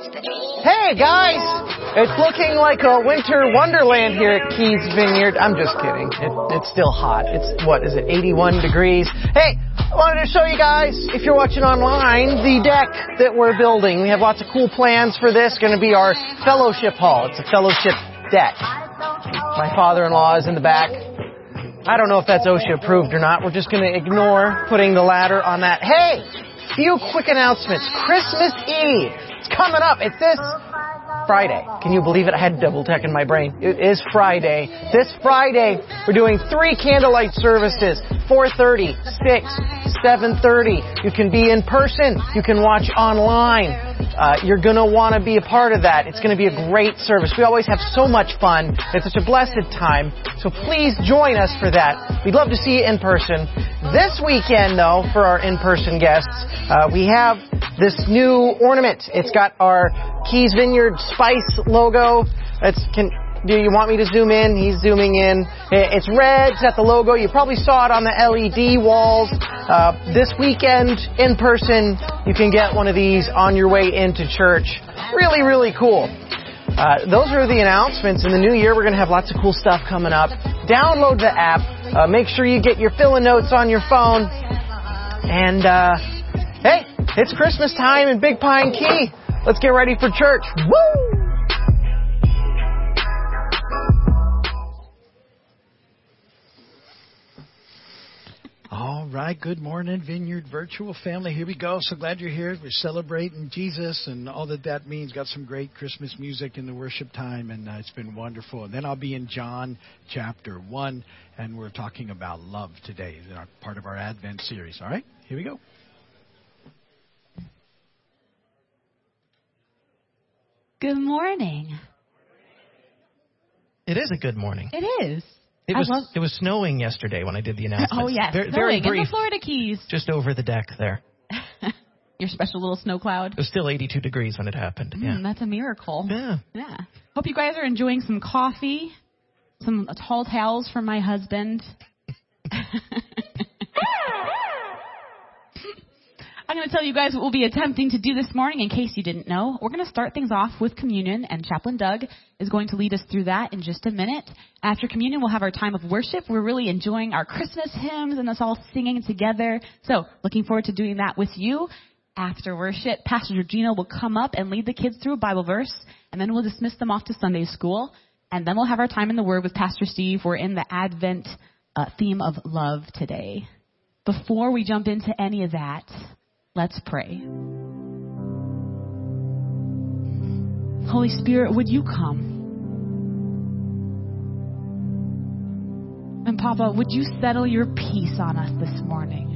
Hey guys! It's looking like a winter wonderland here at Keys Vineyard. I'm just kidding. It, it's still hot. It's, what is it, 81 degrees? Hey, I wanted to show you guys, if you're watching online, the deck that we're building. We have lots of cool plans for this. Going to be our fellowship hall. It's a fellowship deck. My father-in-law is in the back. I don't know if that's OSHA approved or not. We're just going to ignore putting the ladder on that. Hey! Few quick announcements. Christmas Eve. It's coming up. It's this Friday. Can you believe it? I had double tech in my brain. It is Friday. This Friday, we're doing three candlelight services. 4.30, 6, 7.30. You can be in person. You can watch online. Uh, you're gonna want to be a part of that. It's gonna be a great service. We always have so much fun. It's such a blessed time. So please join us for that. We'd love to see you in person. This weekend, though, for our in-person guests, uh, we have this new ornament. It's got our Keys Vineyard Spice logo. It's can do you want me to zoom in? He's zooming in. It's red. It's the logo. You probably saw it on the LED walls. Uh, this weekend, in person, you can get one of these on your way into church. Really, really cool. Uh, those are the announcements. In the new year, we're going to have lots of cool stuff coming up. Download the app. Uh, make sure you get your fill notes on your phone. And, uh, hey, it's Christmas time in Big Pine Key. Let's get ready for church. Woo! All right. Good morning, Vineyard Virtual Family. Here we go. So glad you're here. We're celebrating Jesus and all that that means. Got some great Christmas music in the worship time, and uh, it's been wonderful. And then I'll be in John chapter 1, and we're talking about love today, our, part of our Advent series. All right. Here we go. Good morning. It is a good morning. It is. It was love- it was snowing yesterday when I did the announcement. Oh yes, very, snowing very brief, in the Florida Keys. just over the deck there. Your special little snow cloud. It was still 82 degrees when it happened. Mm, Yeah. that's a miracle. Yeah. Yeah. Hope you guys are enjoying some coffee, some tall towels from my husband. going to tell you guys what we'll be attempting to do this morning in case you didn't know. We're going to start things off with communion, and Chaplain Doug is going to lead us through that in just a minute. After communion, we'll have our time of worship. We're really enjoying our Christmas hymns and us all singing together. So, looking forward to doing that with you. After worship, Pastor Georgina will come up and lead the kids through a Bible verse, and then we'll dismiss them off to Sunday school. And then we'll have our time in the Word with Pastor Steve. We're in the Advent uh, theme of love today. Before we jump into any of that, let's pray. Holy Spirit, would you come? And Papa, would you settle your peace on us this morning?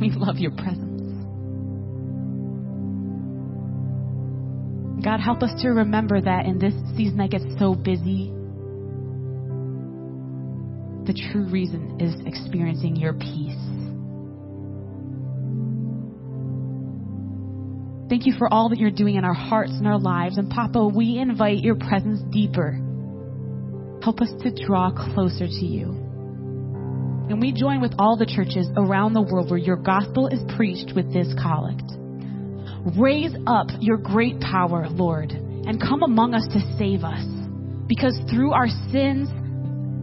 We love your presence. God, help us to remember that in this season that gets so busy, the true reason is experiencing your peace. Thank you for all that you're doing in our hearts and our lives. And Papa, we invite your presence deeper. Help us to draw closer to you. And we join with all the churches around the world where your gospel is preached with this collect. Raise up your great power, Lord, and come among us to save us. Because through our sins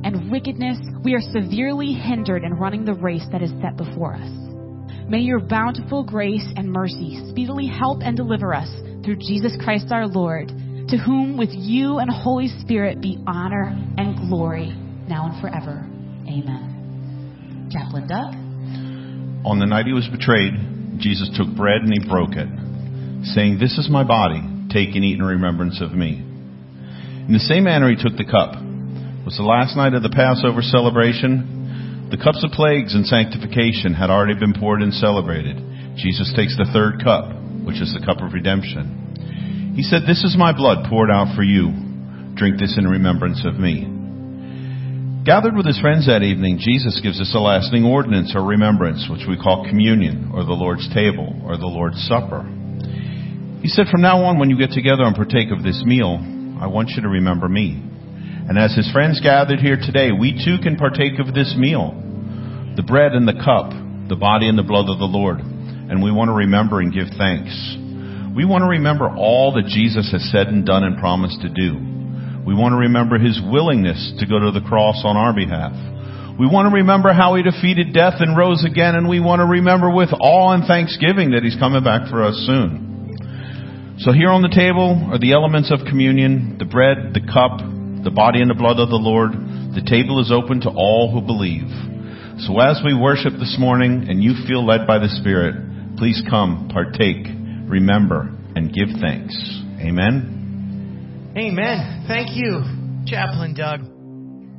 and wickedness, we are severely hindered in running the race that is set before us. May your bountiful grace and mercy speedily help and deliver us through Jesus Christ our Lord, to whom with you and Holy Spirit be honor and glory now and forever. Amen. Chaplain Doug. On the night he was betrayed, Jesus took bread and he broke it, saying, This is my body. Take and eat in remembrance of me. In the same manner, he took the cup. Was the last night of the Passover celebration. The cups of plagues and sanctification had already been poured and celebrated. Jesus takes the third cup, which is the cup of redemption. He said, This is my blood poured out for you. Drink this in remembrance of me. Gathered with his friends that evening, Jesus gives us a lasting ordinance or remembrance, which we call communion, or the Lord's table, or the Lord's supper. He said, From now on, when you get together and partake of this meal, I want you to remember me. And as his friends gathered here today, we too can partake of this meal. The bread and the cup the body and the blood of the Lord, and we want to remember and give thanks. We want to remember all that Jesus has said and done and promised to do. We want to remember his willingness to go to the cross on our behalf. We want to remember how he defeated death and rose again, and we want to remember with awe and thanksgiving that he's coming back for us soon. So here on the table are the elements of communion, the bread, the cup, the body and the blood of the Lord. The table is open to all who believe. So as we worship this morning and you feel led by the Spirit, please come, partake, remember, and give thanks. Amen. Amen. Thank you, Chaplain Doug.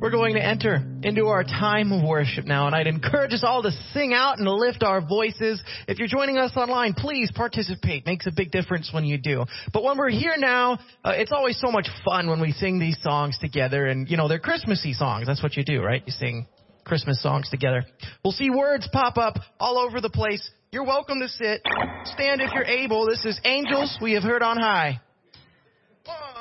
We're going to enter into our time of worship now, and I'd encourage us all to sing out and lift our voices. If you're joining us online, please participate. Makes a big difference when you do. But when we're here now, uh, it's always so much fun when we sing these songs together, and you know they're Christmassy songs. That's what you do, right? You sing Christmas songs together. We'll see words pop up all over the place. You're welcome to sit. Stand if you're able. This is Angels We Have Heard on High. One,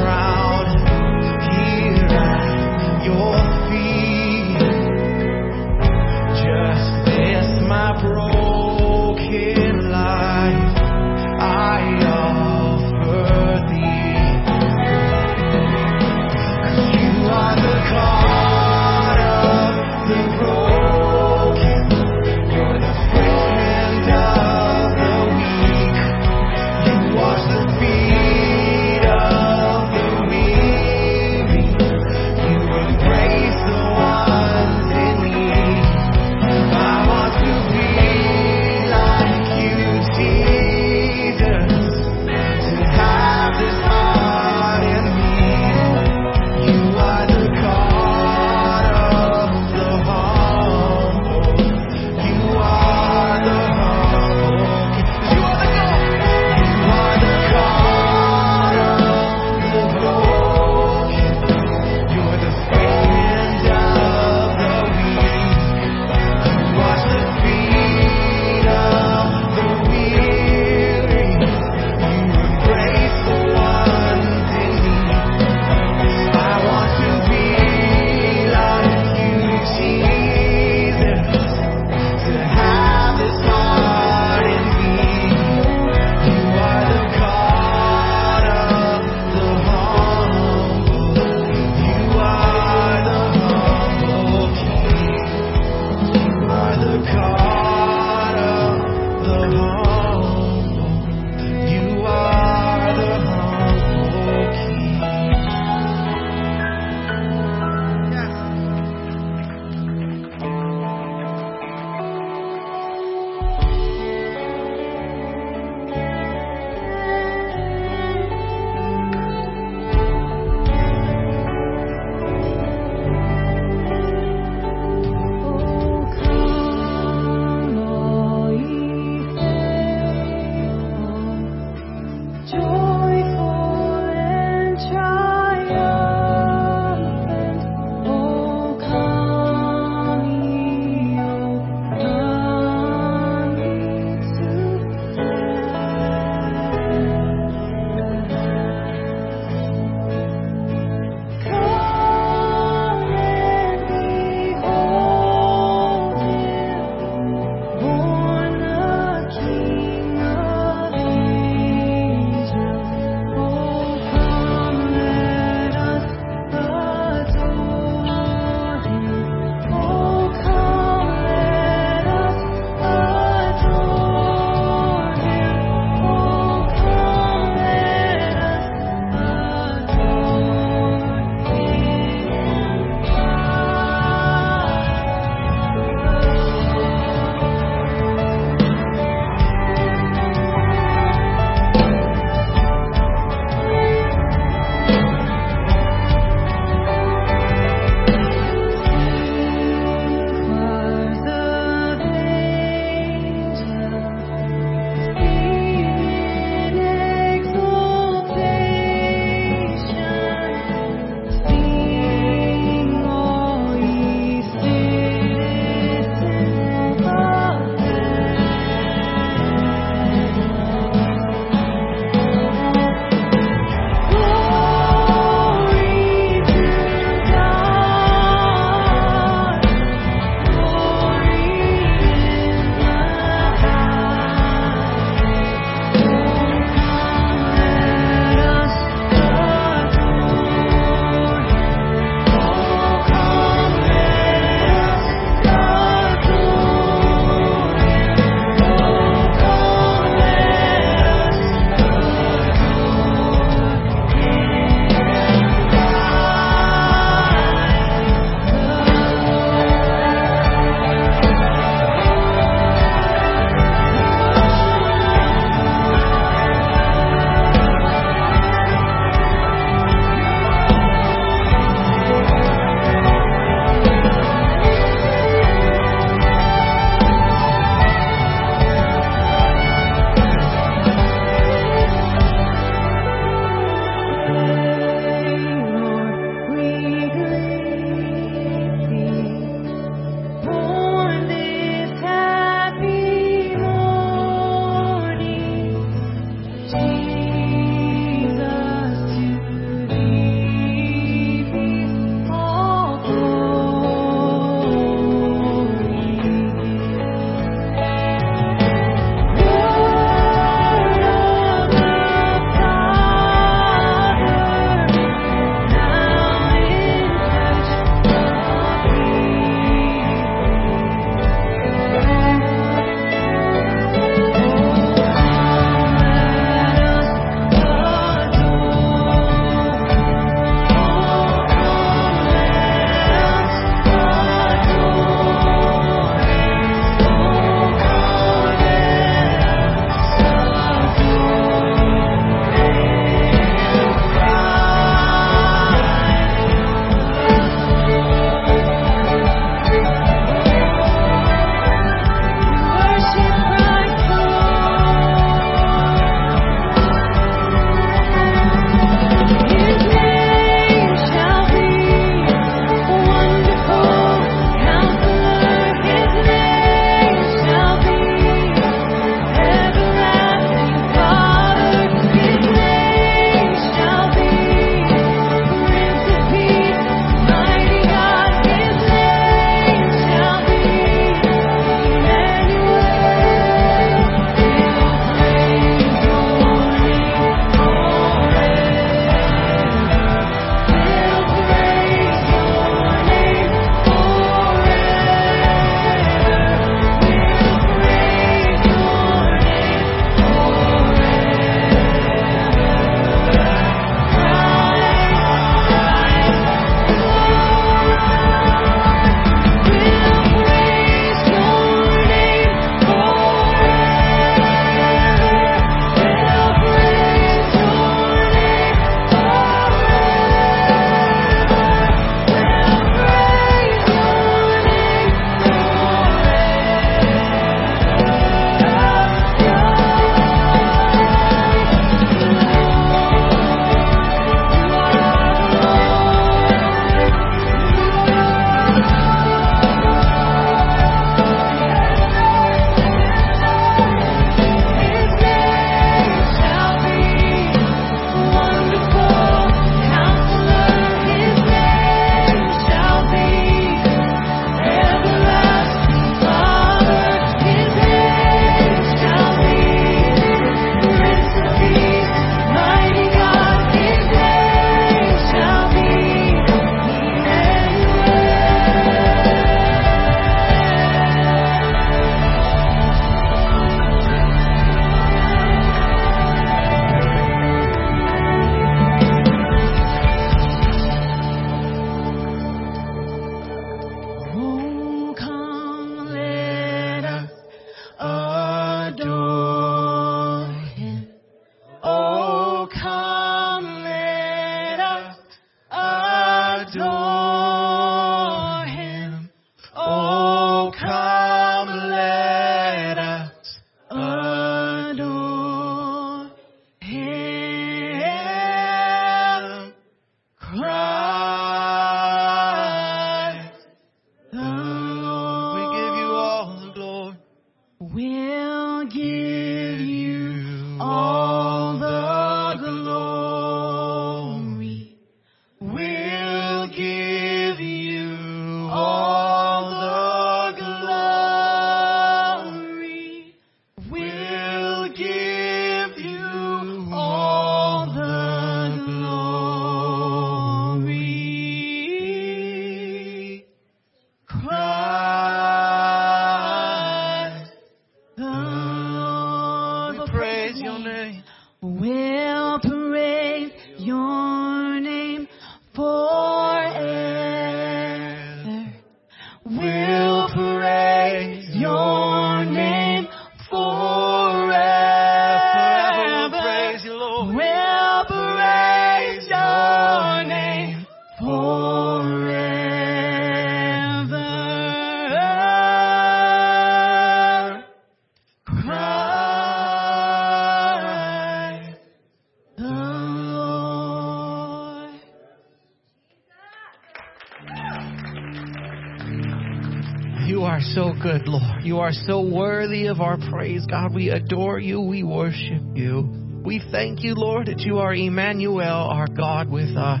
You are so worthy of our praise, God. We adore you. We worship you. We thank you, Lord, that you are Emmanuel, our God with us,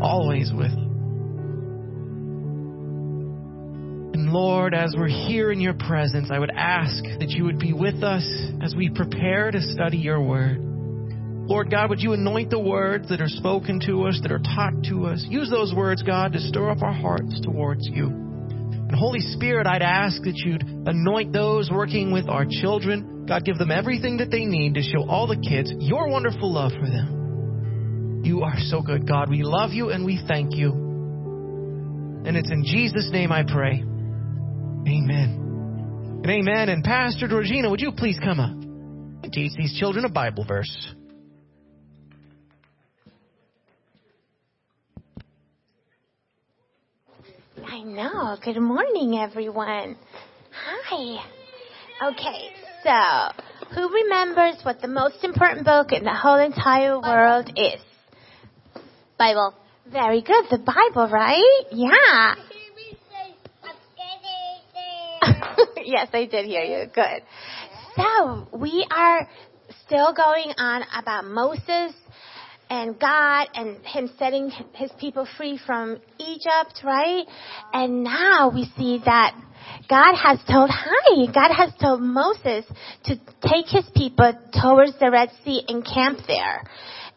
always with us. And Lord, as we're here in your presence, I would ask that you would be with us as we prepare to study your word. Lord God, would you anoint the words that are spoken to us, that are taught to us? Use those words, God, to stir up our hearts towards you. Holy Spirit, I'd ask that you'd anoint those working with our children. God, give them everything that they need to show all the kids your wonderful love for them. You are so good, God. We love you and we thank you. And it's in Jesus' name I pray. Amen. And amen. And Pastor Georgina, would you please come up and teach these children a Bible verse? Good morning, everyone. Hi. Okay, so who remembers what the most important book in the whole entire world is? Bible. Very good. The Bible, right? Yeah. yes, I did hear you. Good. So we are still going on about Moses and God and him setting his people free from Egypt, right? And now we see that God has told, hi, God has told Moses to take his people towards the Red Sea and camp there.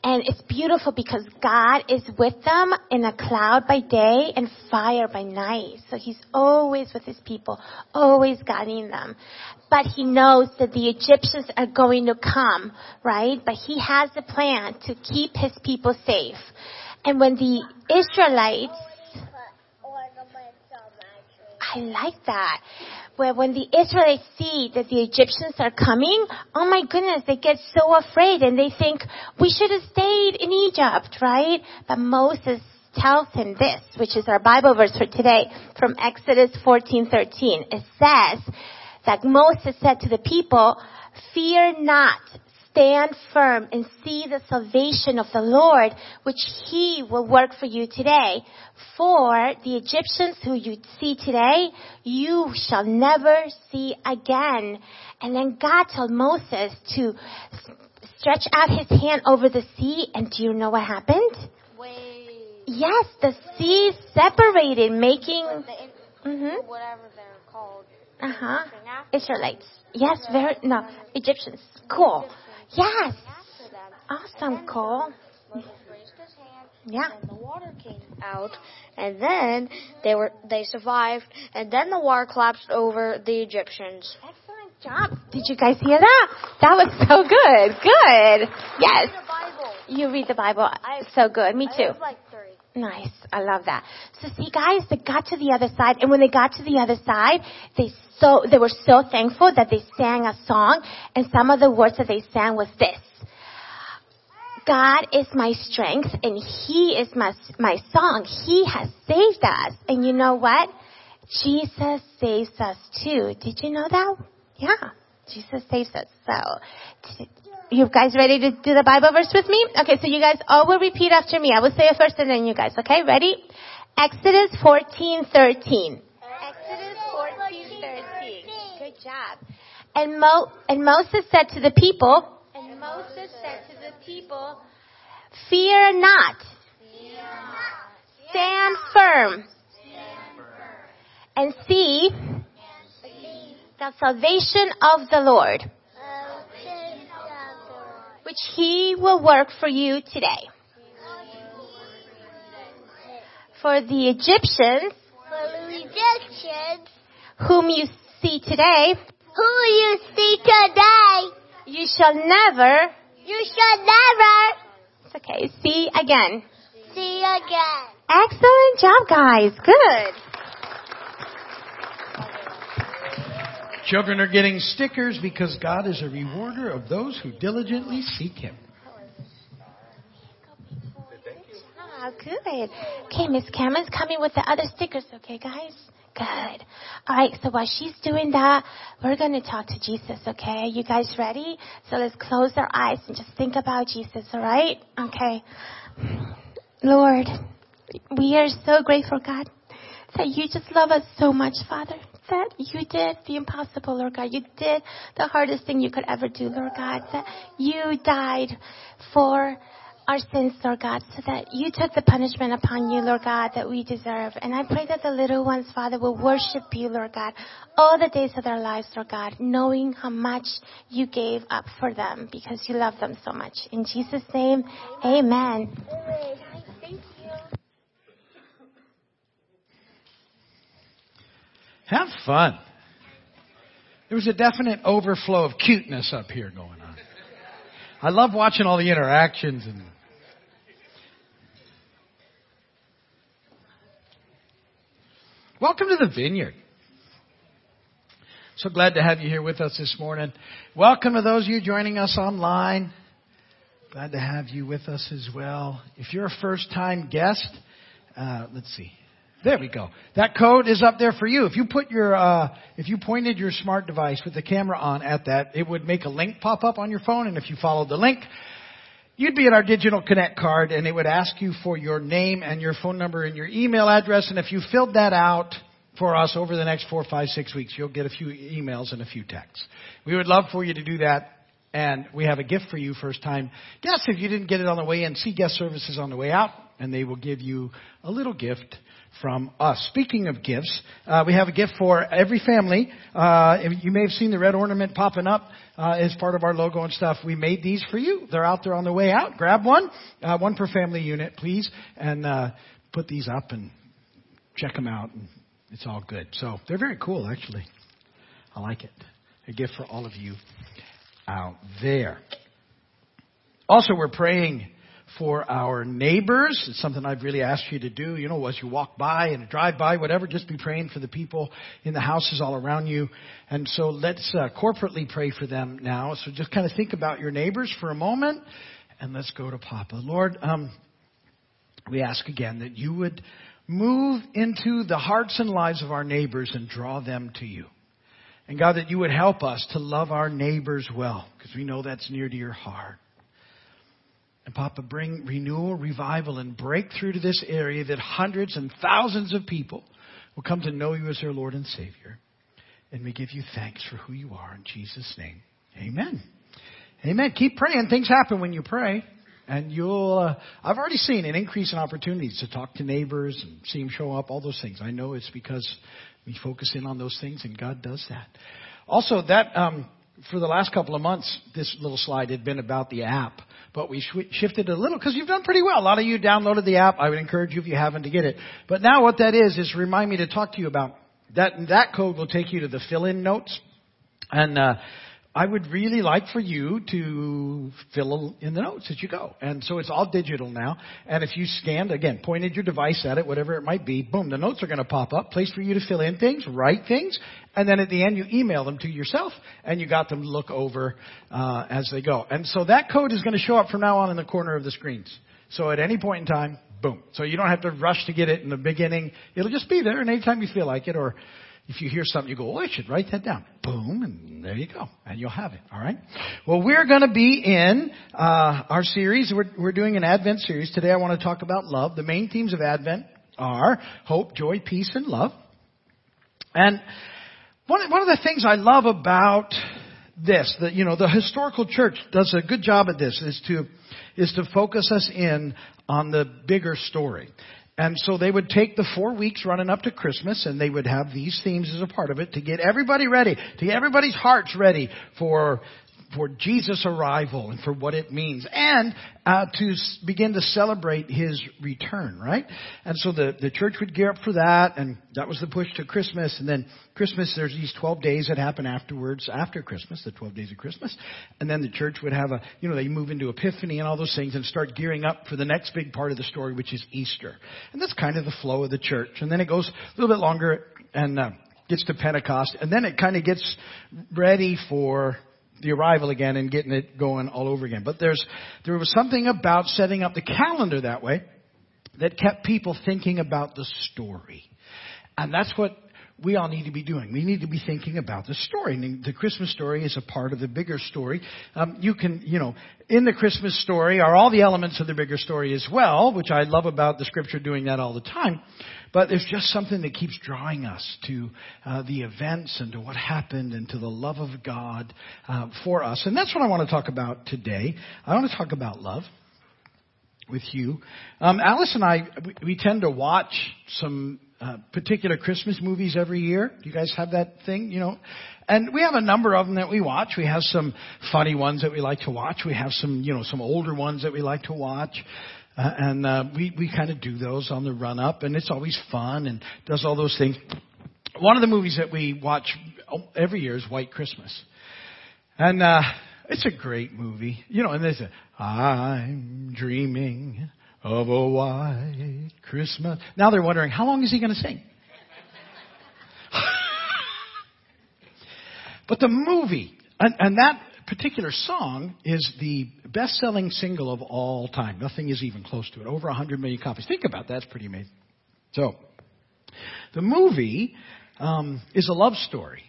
And it's beautiful because God is with them in a cloud by day and fire by night. So he's always with his people, always guiding them. But he knows that the Egyptians are going to come, right? But he has a plan to keep his people safe. And when the Israelites I like that. Where when the Israelites see that the Egyptians are coming, oh my goodness, they get so afraid and they think, we should have stayed in Egypt, right? But Moses tells him this, which is our Bible verse for today from Exodus 14:13. It says that Moses said to the people, "Fear not, stand firm and see the salvation of the Lord, which he will work for you today. For the Egyptians who you see today, you shall never see again. And then God told Moses to stretch out his hand over the sea, and do you know what happened? Yes, the sea separated, making, Mhm. whatever they're called. uh huh, Israelites. Yes, very, no, Egyptians. Cool. Yes. Awesome, Cole. Moses raised his hand, Yeah. and the water came out, and then they were they survived, and then the water collapsed over the Egyptians. Excellent job. Did you guys hear that? That was so good. Good. Yes. The Bible. You read the Bible. I- So good. Me I too. Nice. I love that. So see guys, they got to the other side and when they got to the other side, they so, they were so thankful that they sang a song and some of the words that they sang was this. God is my strength and He is my, my song. He has saved us. And you know what? Jesus saves us too. Did you know that? Yeah. Jesus saves us. So, You guys ready to do the Bible verse with me? Okay, so you guys all will repeat after me. I will say it first and then you guys, okay? Ready? Exodus 14:13. Exodus 14:13. Good job. And, Mo- and Moses said to the people, and Moses said to the people, Fear not. Stand firm. And see the salvation of the Lord, which he will work for you today. For the Egyptians, For the Egyptians, whom you see today, who you see today, you shall never, you shall never it's okay, see again. see again. Excellent job, guys. Good. Children are getting stickers because God is a rewarder of those who diligently seek Him. Ah, good. Okay, Miss Cameron's coming with the other stickers, okay, guys? Good. All right, so while she's doing that, we're going to talk to Jesus, okay? Are You guys ready? So let's close our eyes and just think about Jesus, all right? Okay. Lord, we are so grateful, God, that you just love us so much, Father. That you did the impossible, Lord God. You did the hardest thing you could ever do, Lord God. That you died for our sins, Lord God, so that you took the punishment upon you, Lord God, that we deserve. And I pray that the little ones, Father, will worship you, Lord God, all the days of their lives, Lord God, knowing how much you gave up for them because you love them so much. In Jesus' name, amen. Have fun. There was a definite overflow of cuteness up here going on. I love watching all the interactions and Welcome to the vineyard. So glad to have you here with us this morning. Welcome to those of you joining us online. Glad to have you with us as well. If you're a first time guest, uh, let's see. There we go. That code is up there for you. If you put your, uh, if you pointed your smart device with the camera on at that, it would make a link pop up on your phone, and if you followed the link, you'd be at our digital connect card, and it would ask you for your name and your phone number and your email address, and if you filled that out for us over the next four, five, six weeks, you'll get a few emails and a few texts. We would love for you to do that. And we have a gift for you first time guests. If you didn't get it on the way in, see guest services on the way out, and they will give you a little gift from us. Speaking of gifts, uh, we have a gift for every family. Uh, you may have seen the red ornament popping up uh, as part of our logo and stuff. We made these for you. They're out there on the way out. Grab one, uh, one per family unit, please, and uh, put these up and check them out. And it's all good. So they're very cool, actually. I like it. A gift for all of you out there. Also, we're praying for our neighbors. It's something I've really asked you to do. You know, as you walk by and drive by, whatever, just be praying for the people in the houses all around you. And so let's uh, corporately pray for them now. So just kind of think about your neighbors for a moment and let's go to Papa. Lord, um, we ask again that you would move into the hearts and lives of our neighbors and draw them to you. And God, that you would help us to love our neighbors well, because we know that's near to your heart. And Papa, bring renewal, revival, and breakthrough to this area that hundreds and thousands of people will come to know you as their Lord and Savior. And we give you thanks for who you are in Jesus' name. Amen. Amen. Keep praying. Things happen when you pray. And you'll, uh, I've already seen an increase in opportunities to talk to neighbors and see them show up, all those things. I know it's because we focus in on those things and God does that. Also, that, um, for the last couple of months, this little slide had been about the app, but we sh- shifted a little because you've done pretty well. A lot of you downloaded the app. I would encourage you if you haven't to get it. But now what that is, is remind me to talk to you about that. That code will take you to the fill-in notes. And, uh, I would really like for you to fill in the notes as you go. And so it's all digital now. And if you scanned, again, pointed your device at it, whatever it might be, boom, the notes are going to pop up, place for you to fill in things, write things, and then at the end you email them to yourself, and you got them to look over uh, as they go. And so that code is going to show up from now on in the corner of the screens. So at any point in time, boom. So you don't have to rush to get it in the beginning. It'll just be there, and anytime you feel like it, or If you hear something, you go, oh, I should write that down. Boom, and there you go. And you'll have it. All right? Well, we're going to be in uh, our series. We're, we're doing an Advent series. Today I want to talk about love. The main themes of Advent are hope, joy, peace, and love. And one, one of the things I love about this, that, you know, the historical church does a good job at this, is to, is to focus us in on the bigger story. And so they would take the four weeks running up to Christmas and they would have these themes as a part of it to get everybody ready, to get everybody's hearts ready for for Jesus' arrival and for what it means, and uh, to begin to celebrate His return, right? And so the, the church would gear up for that, and that was the push to Christmas. And then Christmas, there's these 12 days that happen afterwards, after Christmas, the 12 days of Christmas. And then the church would have a, you know, they move into Epiphany and all those things and start gearing up for the next big part of the story, which is Easter. And that's kind of the flow of the church. And then it goes a little bit longer and uh, gets to Pentecost, and then it kind of gets ready for the arrival again and getting it going all over again. But there's, there was something about setting up the calendar that way that kept people thinking about the story. And that's what we all need to be doing. We need to be thinking about the story. And the Christmas story is a part of the bigger story. Um, you can, you know, in the Christmas story are all the elements of the bigger story as well, which I love about the scripture doing that all the time. But there's just something that keeps drawing us to uh, the events and to what happened and to the love of God uh, for us. And that's what I want to talk about today. I want to talk about love with you. Um, Alice and I, we, tend to watch some uh, particular Christmas movies every year. Do you guys have that thing? You know, and we have a number of them that we watch. We have some funny ones that we like to watch. We have some, you know, some older ones that we like to watch. Uh, and uh, we we kind of do those on the run up, and it's always fun and does all those things. One of the movies that we watch every year is White Christmas, and uh, it's a great movie. You know, and there's a I'm dreaming of a white Christmas. Now they're wondering how long is he going to sing? but the movie and, and that particular song is the best-selling single of all time. Nothing is even close to it. Over 100 million copies. Think about that. That's pretty amazing. So, the movie um, is a love story.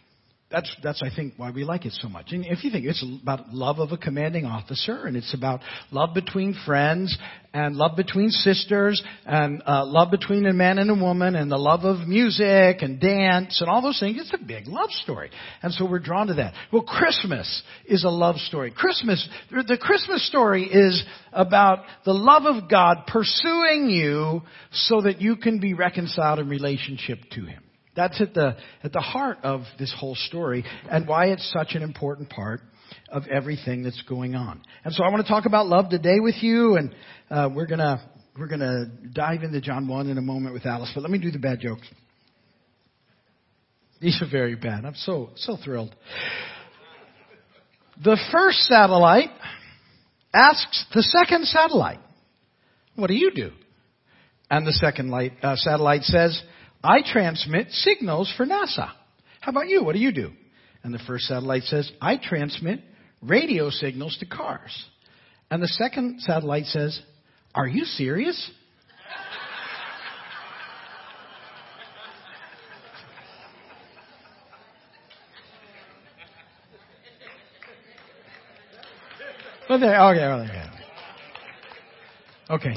That's, that's, I think, why we like it so much. And if you think it's about love of a commanding officer, and it's about love between friends, and love between sisters, and uh, love between a man and a woman, and the love of music and dance and all those things, it's a big love story. And so we're drawn to that. Well, Christmas is a love story. Christmas, the Christmas story is about the love of God pursuing you so that you can be reconciled in relationship to Him. That's at the, at the heart of this whole story and why it's such an important part of everything that's going on. And so I want to talk about love today with you and uh, we're gonna, we're gonna dive into John 1 in a moment with Alice, but let me do the bad jokes. These are very bad. I'm so, so thrilled. The first satellite asks the second satellite, what do you do? And the second light, uh, satellite says, I transmit signals for NASA. How about you? What do you do? And the first satellite says, I transmit radio signals to cars. And the second satellite says, Are you serious? Okay, there. Okay.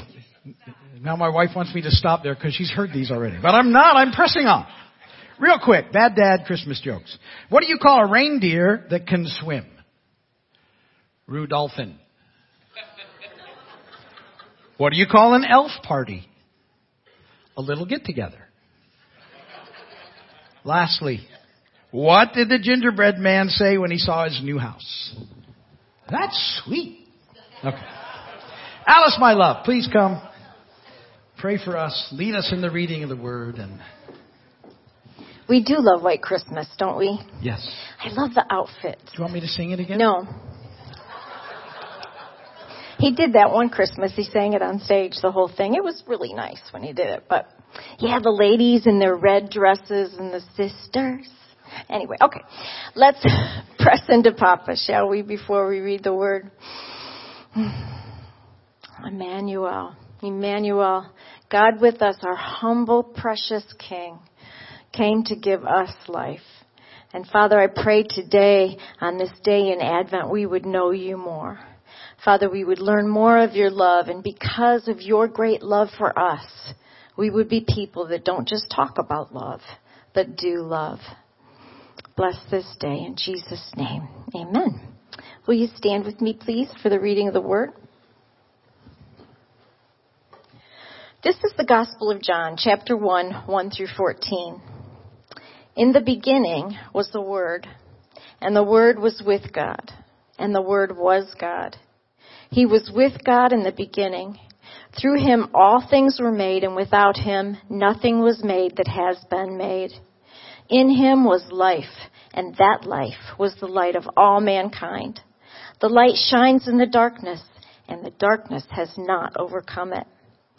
Now my wife wants me to stop there because she's heard these already. But I'm not. I'm pressing on. Real quick. Bad dad Christmas jokes. What do you call a reindeer that can swim? Rudolphin. What do you call an elf party? A little get together. Lastly, what did the gingerbread man say when he saw his new house? That's sweet. Okay. Alice, my love, please come. Pray for us. Lead us in the reading of the word and We do love White Christmas, don't we? yes. I love the outfits. Do you want me to sing it again? No. He did that one Christmas. He sang it on stage, the whole thing. It was really nice when he did it. But yeah, the ladies in their red dresses and the sisters. Anyway, okay. Let's press into Papa, shall we, before we read the word? Emmanuel. Emmanuel. God with us, our humble, precious King. came to give us life. And Father, I pray today on this day in Advent we would know you more. Father, we would learn more of your love and because of your great love for us, we would be people that don't just talk about love, but do love. Bless this day in Jesus' name. Amen. Will you stand with me please for the reading of the word? This is the Gospel of John, chapter 1, 1 through 14. In the beginning was the Word, and the Word was with God, and the Word was God. He was with God in the beginning. Through him all things were made, and without him nothing was made that has been made. In him was life, and that life was the light of all mankind. The light shines in the darkness, and the darkness has not overcome it.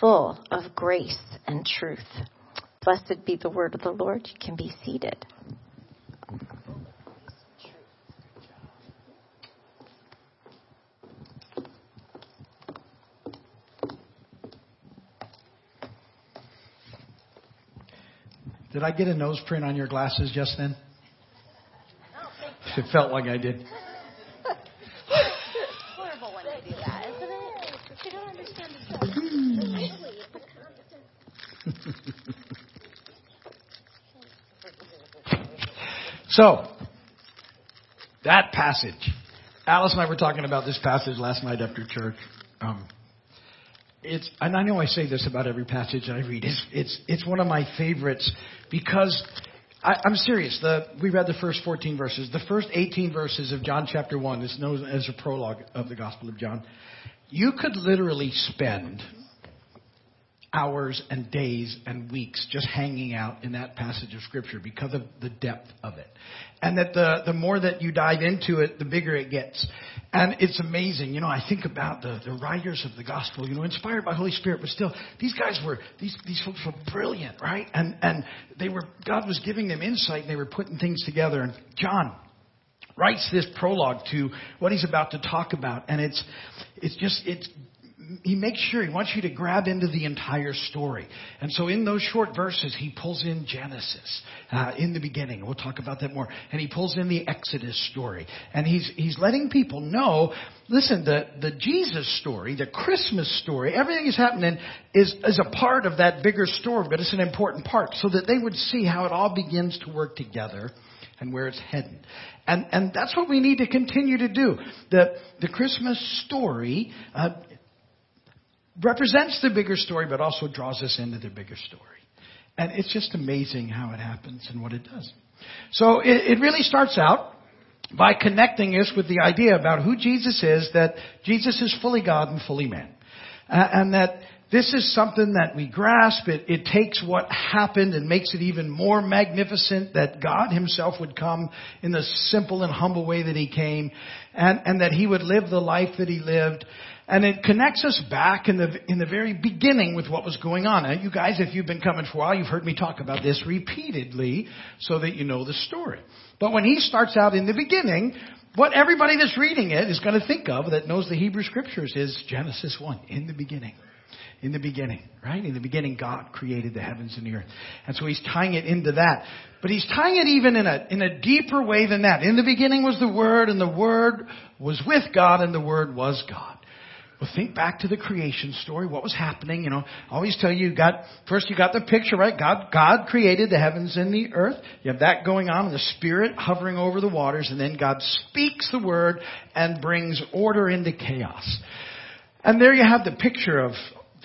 full of grace and truth. Blessed be the word of the Lord. You can be seated. Did I get a nose print on your glasses just then? It felt like I did. horrible when they do that, isn't it? They don't understand the So, that passage. Alice and I were talking about this passage last night after church. Um, it's, and I know I say this about every passage I read. It's, it's, it's one of my favorites because I, I'm serious. The, we read the first 14 verses. The first 18 verses of John chapter 1 is known as a prologue of the Gospel of John. You could literally spend hours and days and weeks just hanging out in that passage of scripture because of the depth of it. And that the, the more that you dive into it, the bigger it gets. And it's amazing. You know, I think about the, the writers of the gospel, you know, inspired by Holy Spirit, but still, these guys were, these, these folks were brilliant, right? And, and they were, God was giving them insight and they were putting things together. And John, writes this prologue to what he's about to talk about and it's it's just it's he makes sure he wants you to grab into the entire story. And so in those short verses, he pulls in Genesis uh, in the beginning. We'll talk about that more. And he pulls in the Exodus story. And he's he's letting people know, listen, the the Jesus story, the Christmas story, everything is happening is is a part of that bigger story, but it's an important part, so that they would see how it all begins to work together and where it's headed. And, and that's what we need to continue to do. The, the Christmas story uh, represents the bigger story, but also draws us into the bigger story. And it's just amazing how it happens and what it does. So it, it really starts out by connecting us with the idea about who Jesus is, that Jesus is fully God and fully man. Uh, and that this is something that we grasp. It, it takes what happened and makes it even more magnificent that God himself would come in the simple and humble way that he came and, and that he would live the life that he lived. And it connects us back in the, in the very beginning with what was going on. Now, you guys, if you've been coming for a while, you've heard me talk about this repeatedly so that you know the story. But when he starts out in the beginning, what everybody that's reading it is going to think of that knows the Hebrew scriptures is Genesis 1, in the beginning. In the beginning, right? In the beginning, God created the heavens and the earth. And so he's tying it into that. But he's tying it even in a, in a deeper way than that. In the beginning was the Word, and the Word was with God, and the Word was God. Well, think back to the creation story. What was happening? You know, I always tell you, got, first you got the picture, right? God, God created the heavens and the earth. You have that going on, and the Spirit hovering over the waters, and then God speaks the word and brings order into chaos. And there you have the picture of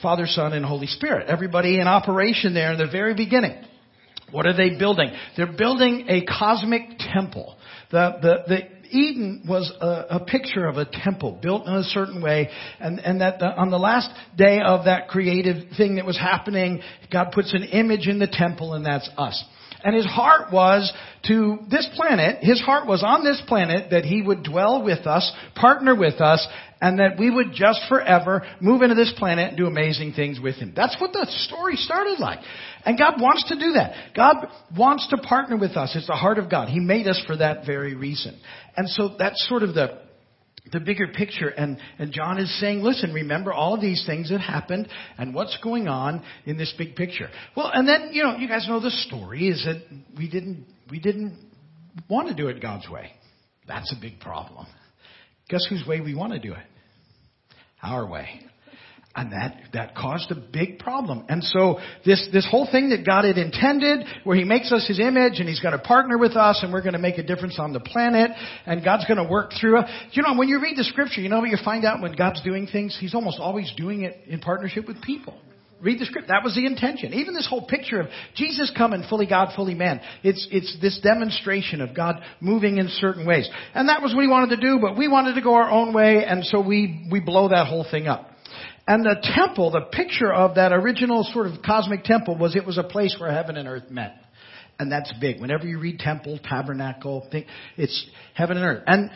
Father, Son, and Holy Spirit. Everybody in operation there in the very beginning. What are they building? They're building a cosmic temple. The, the, the Eden was a, a, picture of a temple built in a certain way, and, and that the, on the last day of that creative thing that was happening, God puts an image in the temple, and that's us. And his heart was to this planet, his heart was on this planet that he would dwell with us, partner with us, and that we would just forever move into this planet and do amazing things with him. That's what the story started like. And God wants to do that. God wants to partner with us. It's the heart of God. He made us for that very reason. And so that's sort of the the bigger picture. And, and John is saying, listen, remember all of these things that happened and what's going on in this big picture. Well, and then, you know, you guys know the story is that we didn't, we didn't want to do it God's way. That's a big problem. Guess whose way we want to do it? Our way. And that, that caused a big problem. And so this, this whole thing that God had intended, where He makes us His image and He's going to partner with us and we're going to make a difference on the planet and God's going to work through us. You know, when you read the scripture, you know what you find out when God's doing things? He's almost always doing it in partnership with people. Read the script. That was the intention. Even this whole picture of Jesus coming fully God, fully man. It's, it's this demonstration of God moving in certain ways. And that was what he wanted to do, but we wanted to go our own way, and so we, we blow that whole thing up. And the temple, the picture of that original sort of cosmic temple was it was a place where heaven and earth met. And that's big. Whenever you read temple, tabernacle, it's heaven and earth. And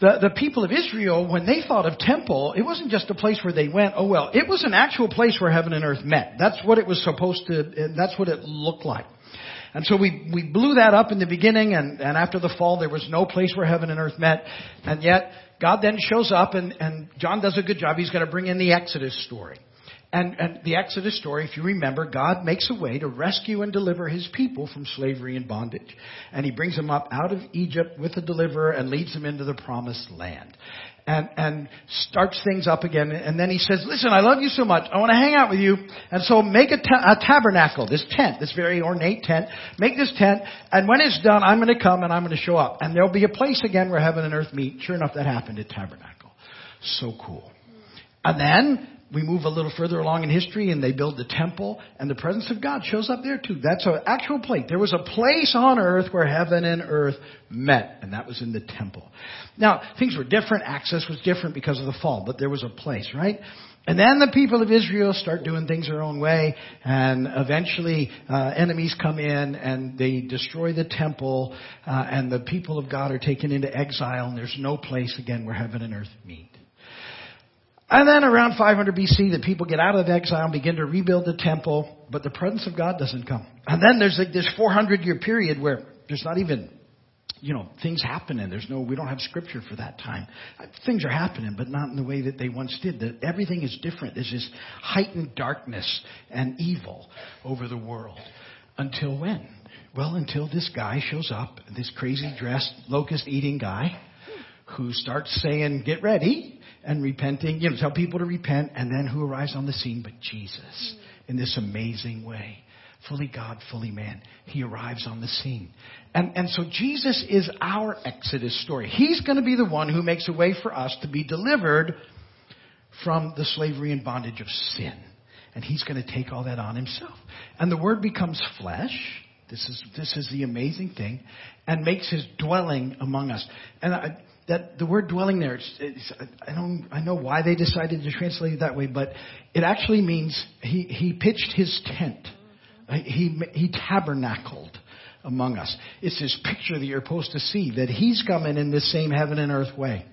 the, the people of Israel, when they thought of temple, it wasn't just a place where they went, oh well, it was an actual place where heaven and earth met. That's what it was supposed to, that's what it looked like. And so we, we blew that up in the beginning and, and after the fall there was no place where heaven and earth met. And yet God then shows up and, and John does a good job. He's going to bring in the Exodus story. And, and the Exodus story, if you remember, God makes a way to rescue and deliver his people from slavery and bondage. And he brings them up out of Egypt with a deliverer and leads them into the promised land and, and starts things up again. And then he says, listen, I love you so much. I want to hang out with you. And so make a, ta- a tabernacle, this tent, this very ornate tent. Make this tent. And when it's done, I'm going to come and I'm going to show up. And there'll be a place again where heaven and earth meet. Sure enough, that happened at tabernacle. So cool. And then we move a little further along in history and they build the temple and the presence of God shows up there too. That's an actual place. There was a place on earth where heaven and earth met and that was in the temple. Now, things were different. Access was different because of the fall, but there was a place, right? And then the people of Israel start doing things their own way, and eventually uh, enemies come in and they destroy the temple, uh, and the people of God are taken into exile, and there's no place again where heaven and earth meet. And then around 500 BC, the people get out of exile and begin to rebuild the temple, but the presence of God doesn't come. And then there's like this 400 year period where there's not even, you know, things happening. There's no, we don't have scripture for that time. Uh, things are happening, but not in the way that they once did. That everything is different. There's this heightened darkness and evil over the world. Until when? Well, until this guy shows up, this crazy dressed, locust eating guy, who starts saying, get ready and repenting, you know, tell people to repent, and then who arrives on the scene but Jesus hmm. in this amazing way. Fully God, fully man. He arrives on the scene. And, and so Jesus is our Exodus story. He's going to be the one who makes a way for us to be delivered from the slavery and bondage of sin. And he's going to take all that on himself. And the word becomes flesh. This is, this is the amazing thing. And makes his dwelling among us. And I, that the word dwelling there, it's, it's, I don't, I know why they decided to translate it that way, but it actually means he, he pitched his tent. He, he tabernacled among us. It's this picture that you're supposed to see that he's coming in this same heaven and earth way.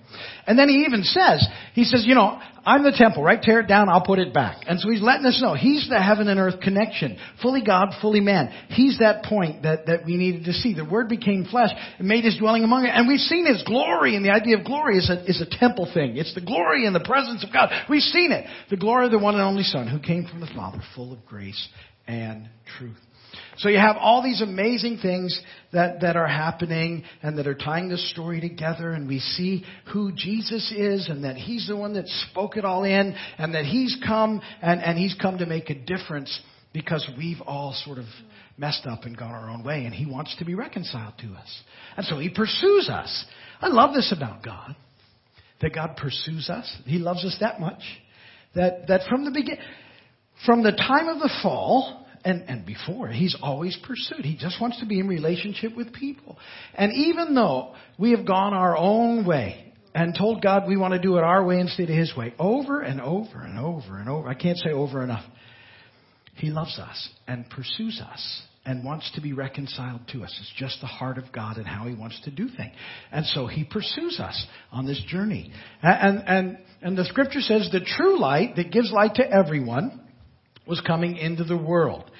And then he even says, he says, you know, I'm the temple, right? Tear it down, I'll put it back. And so he's letting us know he's the heaven and earth connection. Fully God, fully man. He's that point that, that we needed to see. The word became flesh and made his dwelling among us. And we've seen his glory and the idea of glory is a, is a temple thing. It's the glory and the presence of God. We've seen it. The glory of the one and only son who came from the Father full of grace and truth. So you have all these amazing things that, that are happening and that are tying the story together and we see who Jesus is and that He's the one that spoke it all in and that He's come and, and He's come to make a difference because we've all sort of messed up and gone our own way and He wants to be reconciled to us. And so He pursues us. I love this about God. That God pursues us. He loves us that much. That, that from the beginning, from the time of the fall, and, and before, he's always pursued. He just wants to be in relationship with people. And even though we have gone our own way and told God we want to do it our way instead of his way, over and over and over and over, I can't say over enough, he loves us and pursues us and wants to be reconciled to us. It's just the heart of God and how He wants to do things. And so He pursues us on this journey. And, and, and the scripture says the true light that gives light to everyone was coming into the world.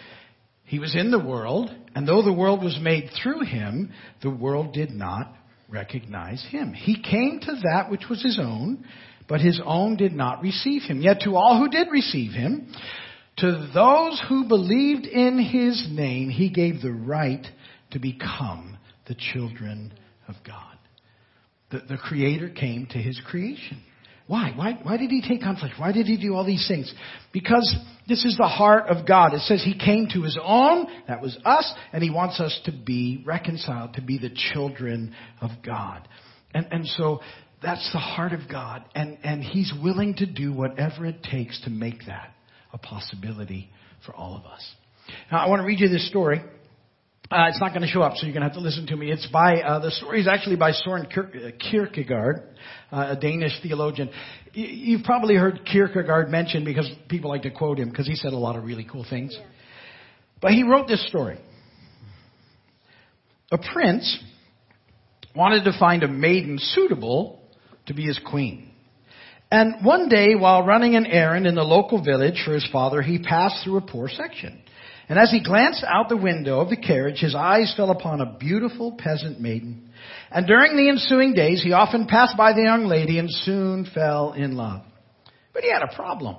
He was in the world, and though the world was made through Him, the world did not recognize Him. He came to that which was His own, but His own did not receive Him. Yet to all who did receive Him, to those who believed in his name, he gave the right to become the children of God. The, the Creator came to his creation. Why? Why? Why did he take on flesh? Why did he do all these things? Because this is the heart of God. It says he came to his own, that was us, and he wants us to be reconciled, to be the children of God. And, and so that's the heart of God, and, and he's willing to do whatever it takes to make that a possibility for all of us. Now, I want to read you this story. Uh, it's not going to show up, so you're going to have to listen to me. It's by uh, the story is actually by Soren uh, Kierkegaard, uh, a Danish theologian. You've probably heard Kierkegaard mentioned because people like to quote him because he said a lot of really cool things. Yeah. But he wrote this story. A prince wanted to find a maiden suitable to be his queen. And one day, while running an errand in the local village for his father, he passed through a poor section. And as he glanced out the window of the carriage, his eyes fell upon a beautiful peasant maiden. And during the ensuing days, he often passed by the young lady and soon fell in love. But he had a problem.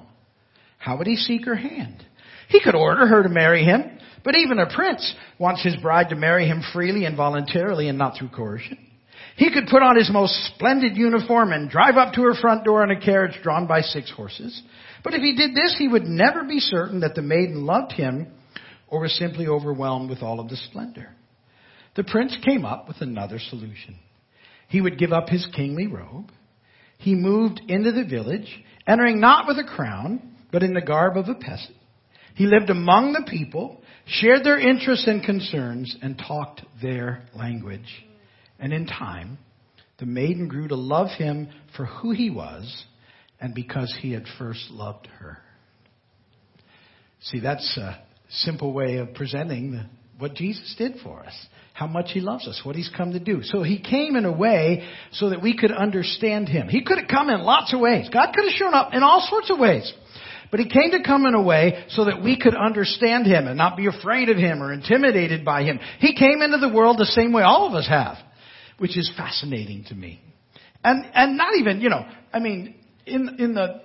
How would he seek her hand? He could order her to marry him, but even a prince wants his bride to marry him freely and voluntarily and not through coercion. He could put on his most splendid uniform and drive up to her front door in a carriage drawn by six horses. But if he did this, he would never be certain that the maiden loved him or was simply overwhelmed with all of the splendor. The prince came up with another solution. He would give up his kingly robe. He moved into the village, entering not with a crown, but in the garb of a peasant. He lived among the people, shared their interests and concerns, and talked their language. And in time, the maiden grew to love him for who he was and because he had first loved her. See, that's a simple way of presenting the, what Jesus did for us, how much he loves us, what he's come to do. So he came in a way so that we could understand him. He could have come in lots of ways. God could have shown up in all sorts of ways. But he came to come in a way so that we could understand him and not be afraid of him or intimidated by him. He came into the world the same way all of us have which is fascinating to me. And, and not even, you know, I mean, in, in the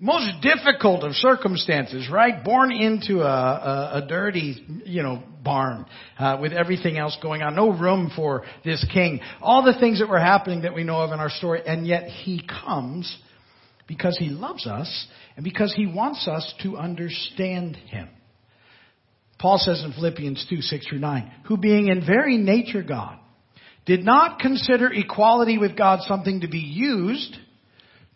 most difficult of circumstances, right? Born into a, a, a dirty, you know, barn uh, with everything else going on, no room for this king. All the things that were happening that we know of in our story, and yet he comes because he loves us and because he wants us to understand him. Paul says in Philippians 2, 6 through 9, who being in very nature God, did not consider equality with God something to be used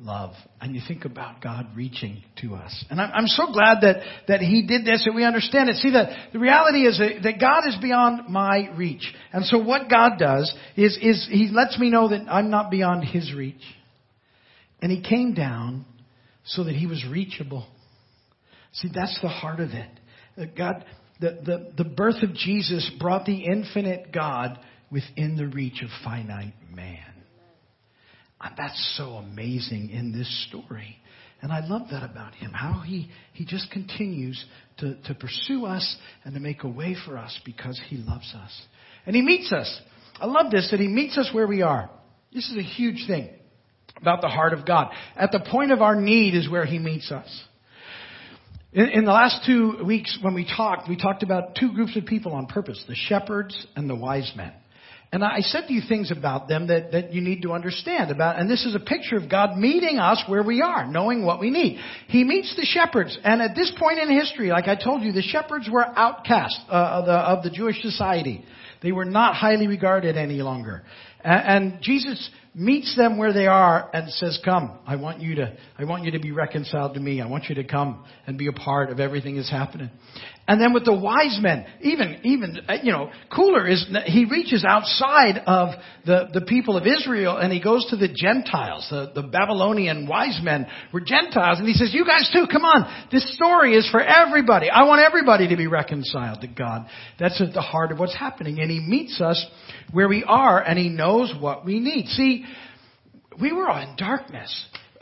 love and you think about God reaching to us. And I'm, so glad that, that He did this and we understand it. See, that the reality is that, God is beyond my reach. And so what God does is, is He lets me know that I'm not beyond His reach. And He came down so that He was reachable. See, that's the heart of it. Uh, God, the, the, the birth of Jesus brought the infinite God within the reach of finite man. And that's so amazing in this story. And I love that about him, how he, he just continues to, to pursue us and to make a way for us because he loves us. And he meets us. I love this, that he meets us where we are. This is a huge thing about the heart of God. At the point of our need is where he meets us. In, in, the last two weeks when we talked, we talked about two groups of people on purpose, the shepherds and the wise men. And I said to you things about them that, that you need to understand about, and this is a picture of God meeting us where we are, knowing what we need. He meets the shepherds, and at this point in history, like I told you, the shepherds were outcast uh, of, the, of the Jewish society. They were not highly regarded any longer. And, and Jesus meets them where they are and says, come, I want you to, I want you to be reconciled to me. I want you to come and be a part of everything that's happening. And then with the wise men, even, even, uh, you know, cooler is, he reaches outside of the, the people of Israel and he goes to the Gentiles. The, the Babylonian wise men were Gentiles and he says, you guys too, come on. This story is for everybody. I want everybody to be reconciled to God. That's at the heart of what's happening. And he meets us where we are and he knows what we need. See, we were all in darkness.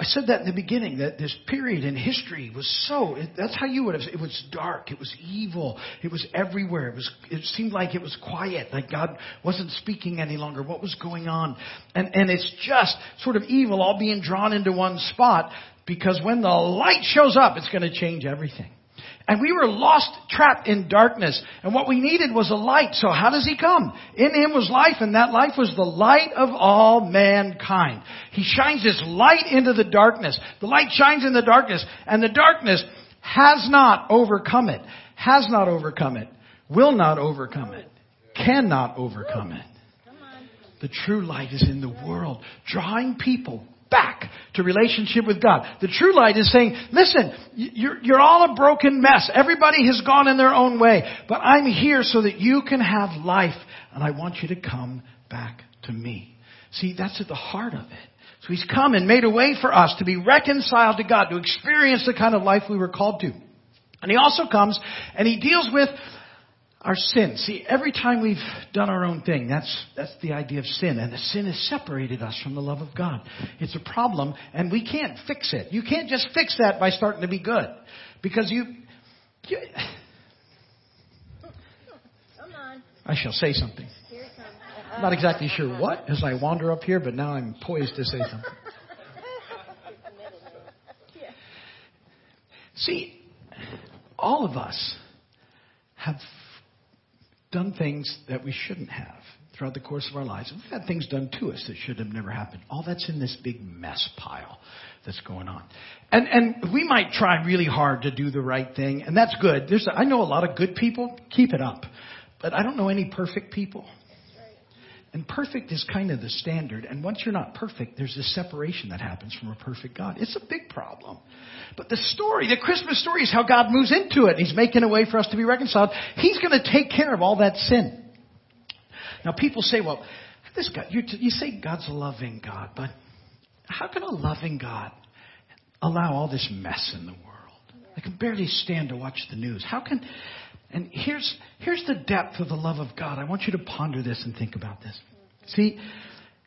I said that in the beginning, that this period in history was so, it, that's how you would have, it was dark, it was evil, it was everywhere, it was, it seemed like it was quiet, like God wasn't speaking any longer, what was going on? And, and it's just sort of evil all being drawn into one spot, because when the light shows up, it's going to change everything. And we were lost, trapped in darkness. And what we needed was a light. So how does he come? In him was life, and that life was the light of all mankind. He shines his light into the darkness. The light shines in the darkness, and the darkness has not overcome it. Has not overcome it. Will not overcome it. Cannot overcome it. The true light is in the world, drawing people back to relationship with God. The true light is saying, listen, you're, you're all a broken mess. Everybody has gone in their own way, but I'm here so that you can have life and I want you to come back to me. See, that's at the heart of it. So he's come and made a way for us to be reconciled to God, to experience the kind of life we were called to. And he also comes and he deals with our sin. See, every time we've done our own thing, that's, that's the idea of sin. And the sin has separated us from the love of God. It's a problem, and we can't fix it. You can't just fix that by starting to be good. Because you. you Come on. I shall say something. I'm not exactly sure what as I wander up here, but now I'm poised to say something. See, all of us have done things that we shouldn't have throughout the course of our lives. We've had things done to us that should have never happened. All that's in this big mess pile that's going on. And, and we might try really hard to do the right thing, and that's good. There's, I know a lot of good people. Keep it up. But I don't know any perfect people. And perfect is kind of the standard. And once you're not perfect, there's this separation that happens from a perfect God. It's a big problem. But the story, the Christmas story is how God moves into it. He's making a way for us to be reconciled. He's going to take care of all that sin. Now people say, well, this God, you, you say God's a loving God, but how can a loving God allow all this mess in the world? I can barely stand to watch the news. How can, and here's, here's the depth of the love of God. I want you to ponder this and think about this. See,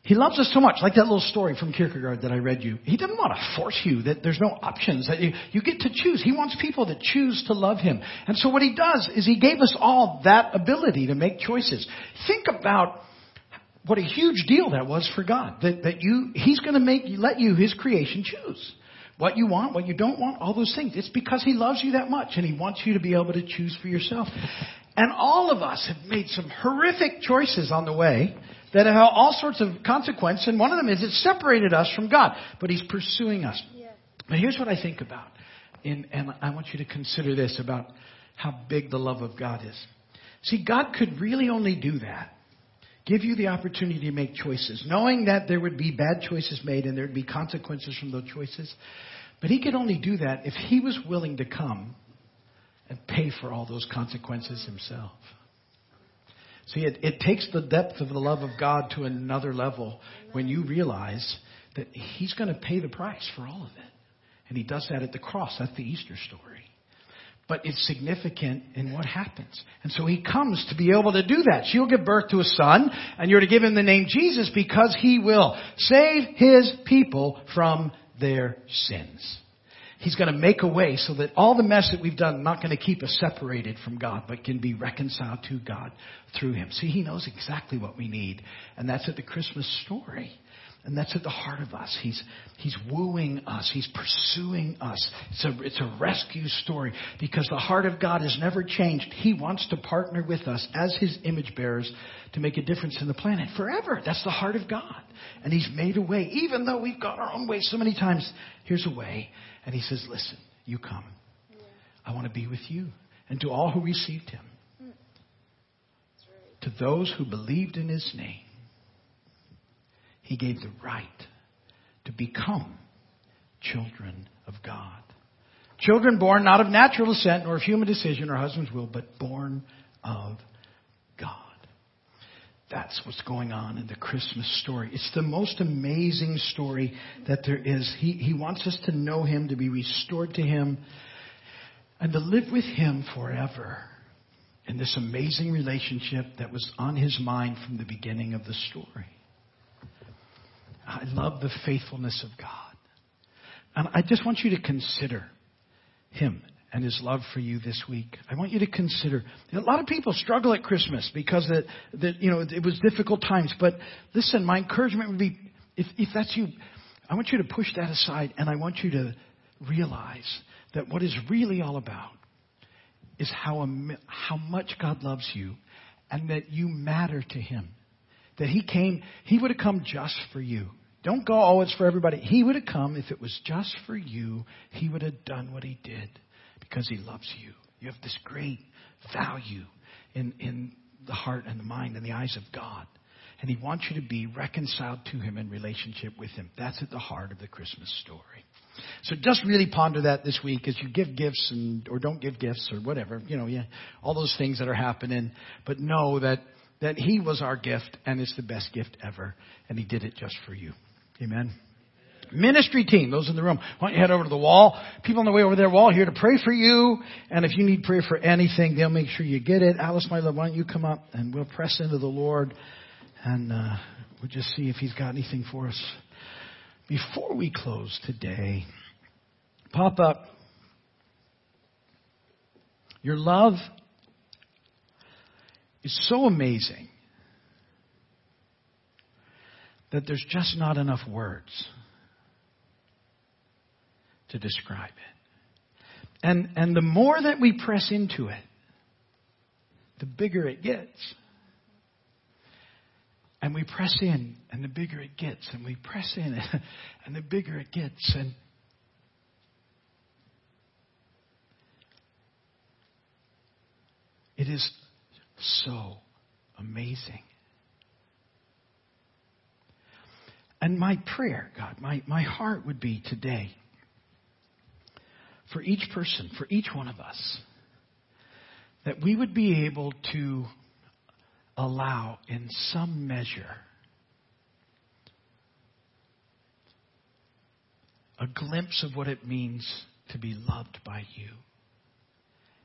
he loves us so much, like that little story from Kierkegaard that I read you. He doesn't want to force you, that there's no options, that you, you get to choose. He wants people that choose to love him. And so what he does is he gave us all that ability to make choices. Think about what a huge deal that was for God. That, that you, he's going to make, let you, his creation, choose what you want, what you don't want, all those things. It's because He loves you that much and He wants you to be able to choose for yourself. And all of us have made some horrific choices on the way that have all sorts of consequences, and one of them is it separated us from God, but He's pursuing us. Yeah. But here's what I think about, and, and I want you to consider this about how big the love of God is. See, God could really only do that give you the opportunity to make choices, knowing that there would be bad choices made and there would be consequences from those choices. But he could only do that if he was willing to come and pay for all those consequences himself. See, it, it takes the depth of the love of God to another level when you realize that he's going to pay the price for all of it. And he does that at the cross. That's the Easter story. But it's significant in what happens. And so he comes to be able to do that. She'll give birth to a son, and you're to give him the name Jesus because he will save his people from their sins. He's going to make a way so that all the mess that we've done not going to keep us separated from God, but can be reconciled to God through Him. See, He knows exactly what we need. And that's at the Christmas story. And that's at the heart of us. He's, he's wooing us. He's pursuing us. It's a, it's a rescue story because the heart of God has never changed. He wants to partner with us as His image bearers to make a difference in the planet forever. That's the heart of God. And He's made a way. Even though we've gone our own way so many times, here's a way. And He says, listen, you come. I want to be with you. And to all who received Him. Hmm. To those who believed in His name he gave the right to become children of God. Children born not of natural descent nor of human decision or husband's will, but born of God. That's what's going on in the Christmas story. It's the most amazing story that there is. He, he wants us to know Him, to be restored to Him, and to live with Him forever in this amazing relationship that was on His mind from the beginning of the story. I love the faithfulness of God. And I just want you to consider Him and His love for you this week. I want you to consider. A lot of people struggle at Christmas because it, that you know it was difficult times. But listen, my encouragement would be if, if that's you, I want you to push that aside, and I want you to realize that what is really all about is how how much God loves you, and that you matter to Him. That He came, He would have come just for you. Don't go, oh, it's for everybody. He would have come if it was just for you. He would have done what he did because he loves you. You have this great value in, in the heart and the mind and the eyes of God. And he wants you to be reconciled to him in relationship with him. That's at the heart of the Christmas story. So just really ponder that this week as you give gifts and or don't give gifts or whatever, you know, yeah, all those things that are happening. But know that that he was our gift and it's the best gift ever and he did it just for you. Amen. Ministry team, those in the room, why don't you head over to the wall? People on the way over there, wall here to pray for you. And if you need prayer for anything, they'll make sure you get it. Alice, my love, why don't you come up and we'll press into the Lord and uh, we'll just see if He's got anything for us. Before we close today, pop up. Your love is so amazing that there's just not enough words to describe it. And, and the more that we press into it, the bigger it gets. And we press in, and the bigger it gets, and we press in, and the bigger it gets. And it is so amazing. And my prayer, God, my, my heart would be today for each person, for each one of us, that we would be able to allow in some measure a glimpse of what it means to be loved by you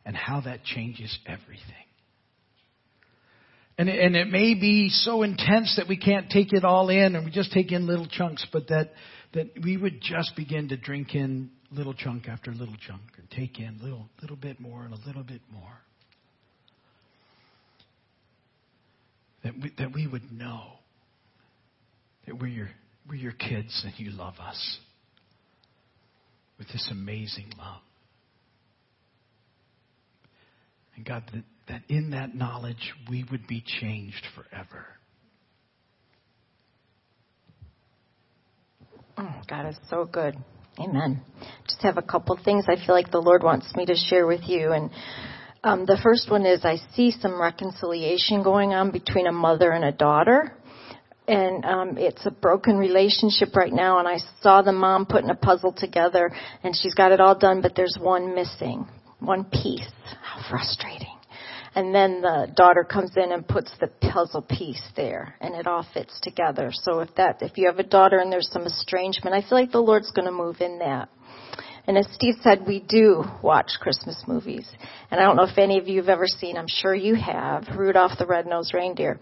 and how that changes everything. And, and it may be so intense that we can't take it all in and we just take in little chunks, but that, that we would just begin to drink in little chunk after little chunk and take in little, little bit more and a little bit more. That we, that we would know that we're your, we're your kids and you love us with this amazing love. And God, that in that knowledge we would be changed forever. Oh, God is so good. Amen. Just have a couple things I feel like the Lord wants me to share with you. And um, the first one is I see some reconciliation going on between a mother and a daughter. And um, it's a broken relationship right now. And I saw the mom putting a puzzle together, and she's got it all done, but there's one missing, one piece. How frustrating and then the daughter comes in and puts the puzzle piece there and it all fits together so if that if you have a daughter and there's some estrangement i feel like the lord's going to move in that And as Steve said, we do watch Christmas movies. And I don't know if any of you have ever seen, I'm sure you have, Rudolph the Red-Nosed Reindeer.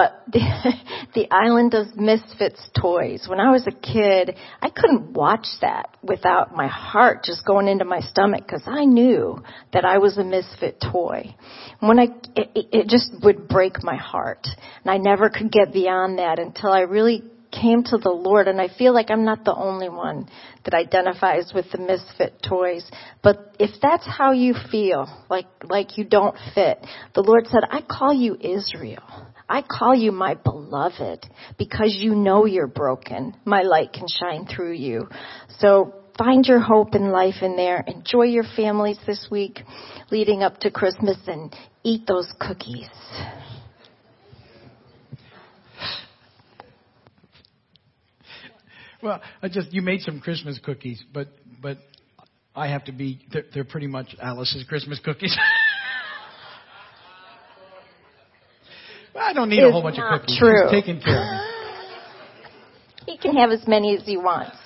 But the, the Island of Misfits toys. When I was a kid, I couldn't watch that without my heart just going into my stomach because I knew that I was a misfit toy. When I, it, it just would break my heart. And I never could get beyond that until I really came to the Lord, and I feel like I'm not the only one that identifies with the misfit toys. But if that's how you feel, like, like you don't fit, the Lord said, I call you Israel. I call you my beloved because you know you're broken. My light can shine through you. So find your hope in life in there. Enjoy your families this week leading up to Christmas and eat those cookies. Well, I just you made some Christmas cookies, but but I have to be they're, they're pretty much Alice's Christmas cookies. I don't need a whole bunch of cookies. True. He's taking care of me. He can have as many as he wants.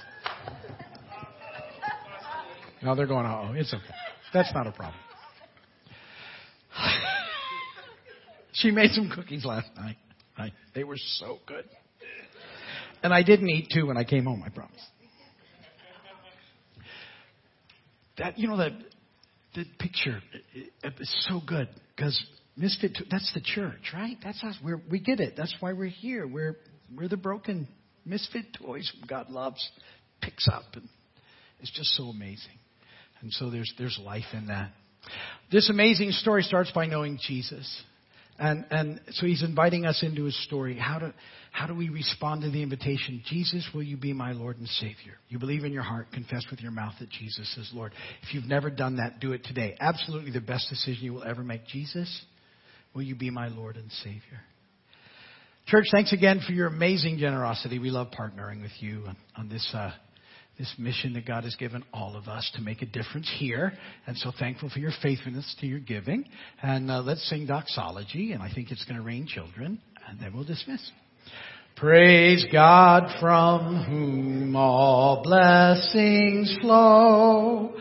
No, they're going, oh, it's okay. That's not a problem. she made some cookies last night. I, they were so good. And I didn't eat two when I came home, I promise. That, you know, that, that picture is so good because misfit, that's the church, right? That's us. We're, we get it. That's why we're here. We're, we're the broken misfit toys God loves, picks up. And it's just so amazing. And so there's, there's life in that. This amazing story starts by knowing Jesus. And, and so he's inviting us into his story. How do, how do we respond to the invitation? Jesus, will you be my Lord and Savior? You believe in your heart, confess with your mouth that Jesus is Lord. If you've never done that, do it today. Absolutely the best decision you will ever make. Jesus, will you be my Lord and Savior? Church, thanks again for your amazing generosity. We love partnering with you on, on this, uh, this mission that God has given all of us to make a difference here. And so thankful for your faithfulness to your giving. And uh, let's sing doxology, and I think it's going to rain children, and then we'll dismiss. Praise God from whom all blessings flow.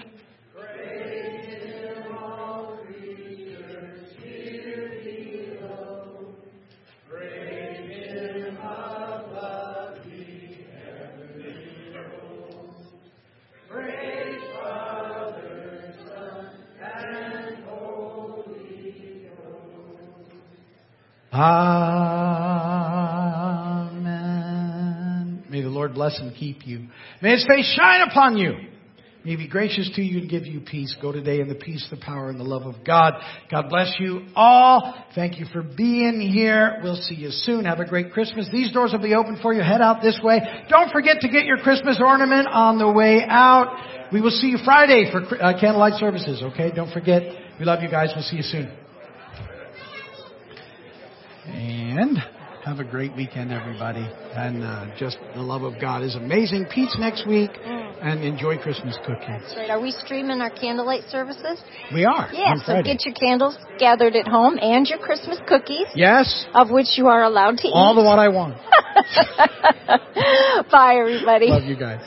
Amen. May the Lord bless and keep you. May His face shine upon you. May He be gracious to you and give you peace. Go today in the peace, the power, and the love of God. God bless you all. Thank you for being here. We'll see you soon. Have a great Christmas. These doors will be open for you. Head out this way. Don't forget to get your Christmas ornament on the way out. We will see you Friday for uh, candlelight services, okay? Don't forget. We love you guys. We'll see you soon. And have a great weekend, everybody. And uh, just the love of God is amazing. Pete's next week. And enjoy Christmas cookies. That's right. Are we streaming our candlelight services? We are. Yeah, so Friday. get your candles gathered at home and your Christmas cookies, Yes, of which you are allowed to eat. all the one I want. Bye, everybody. Love you guys.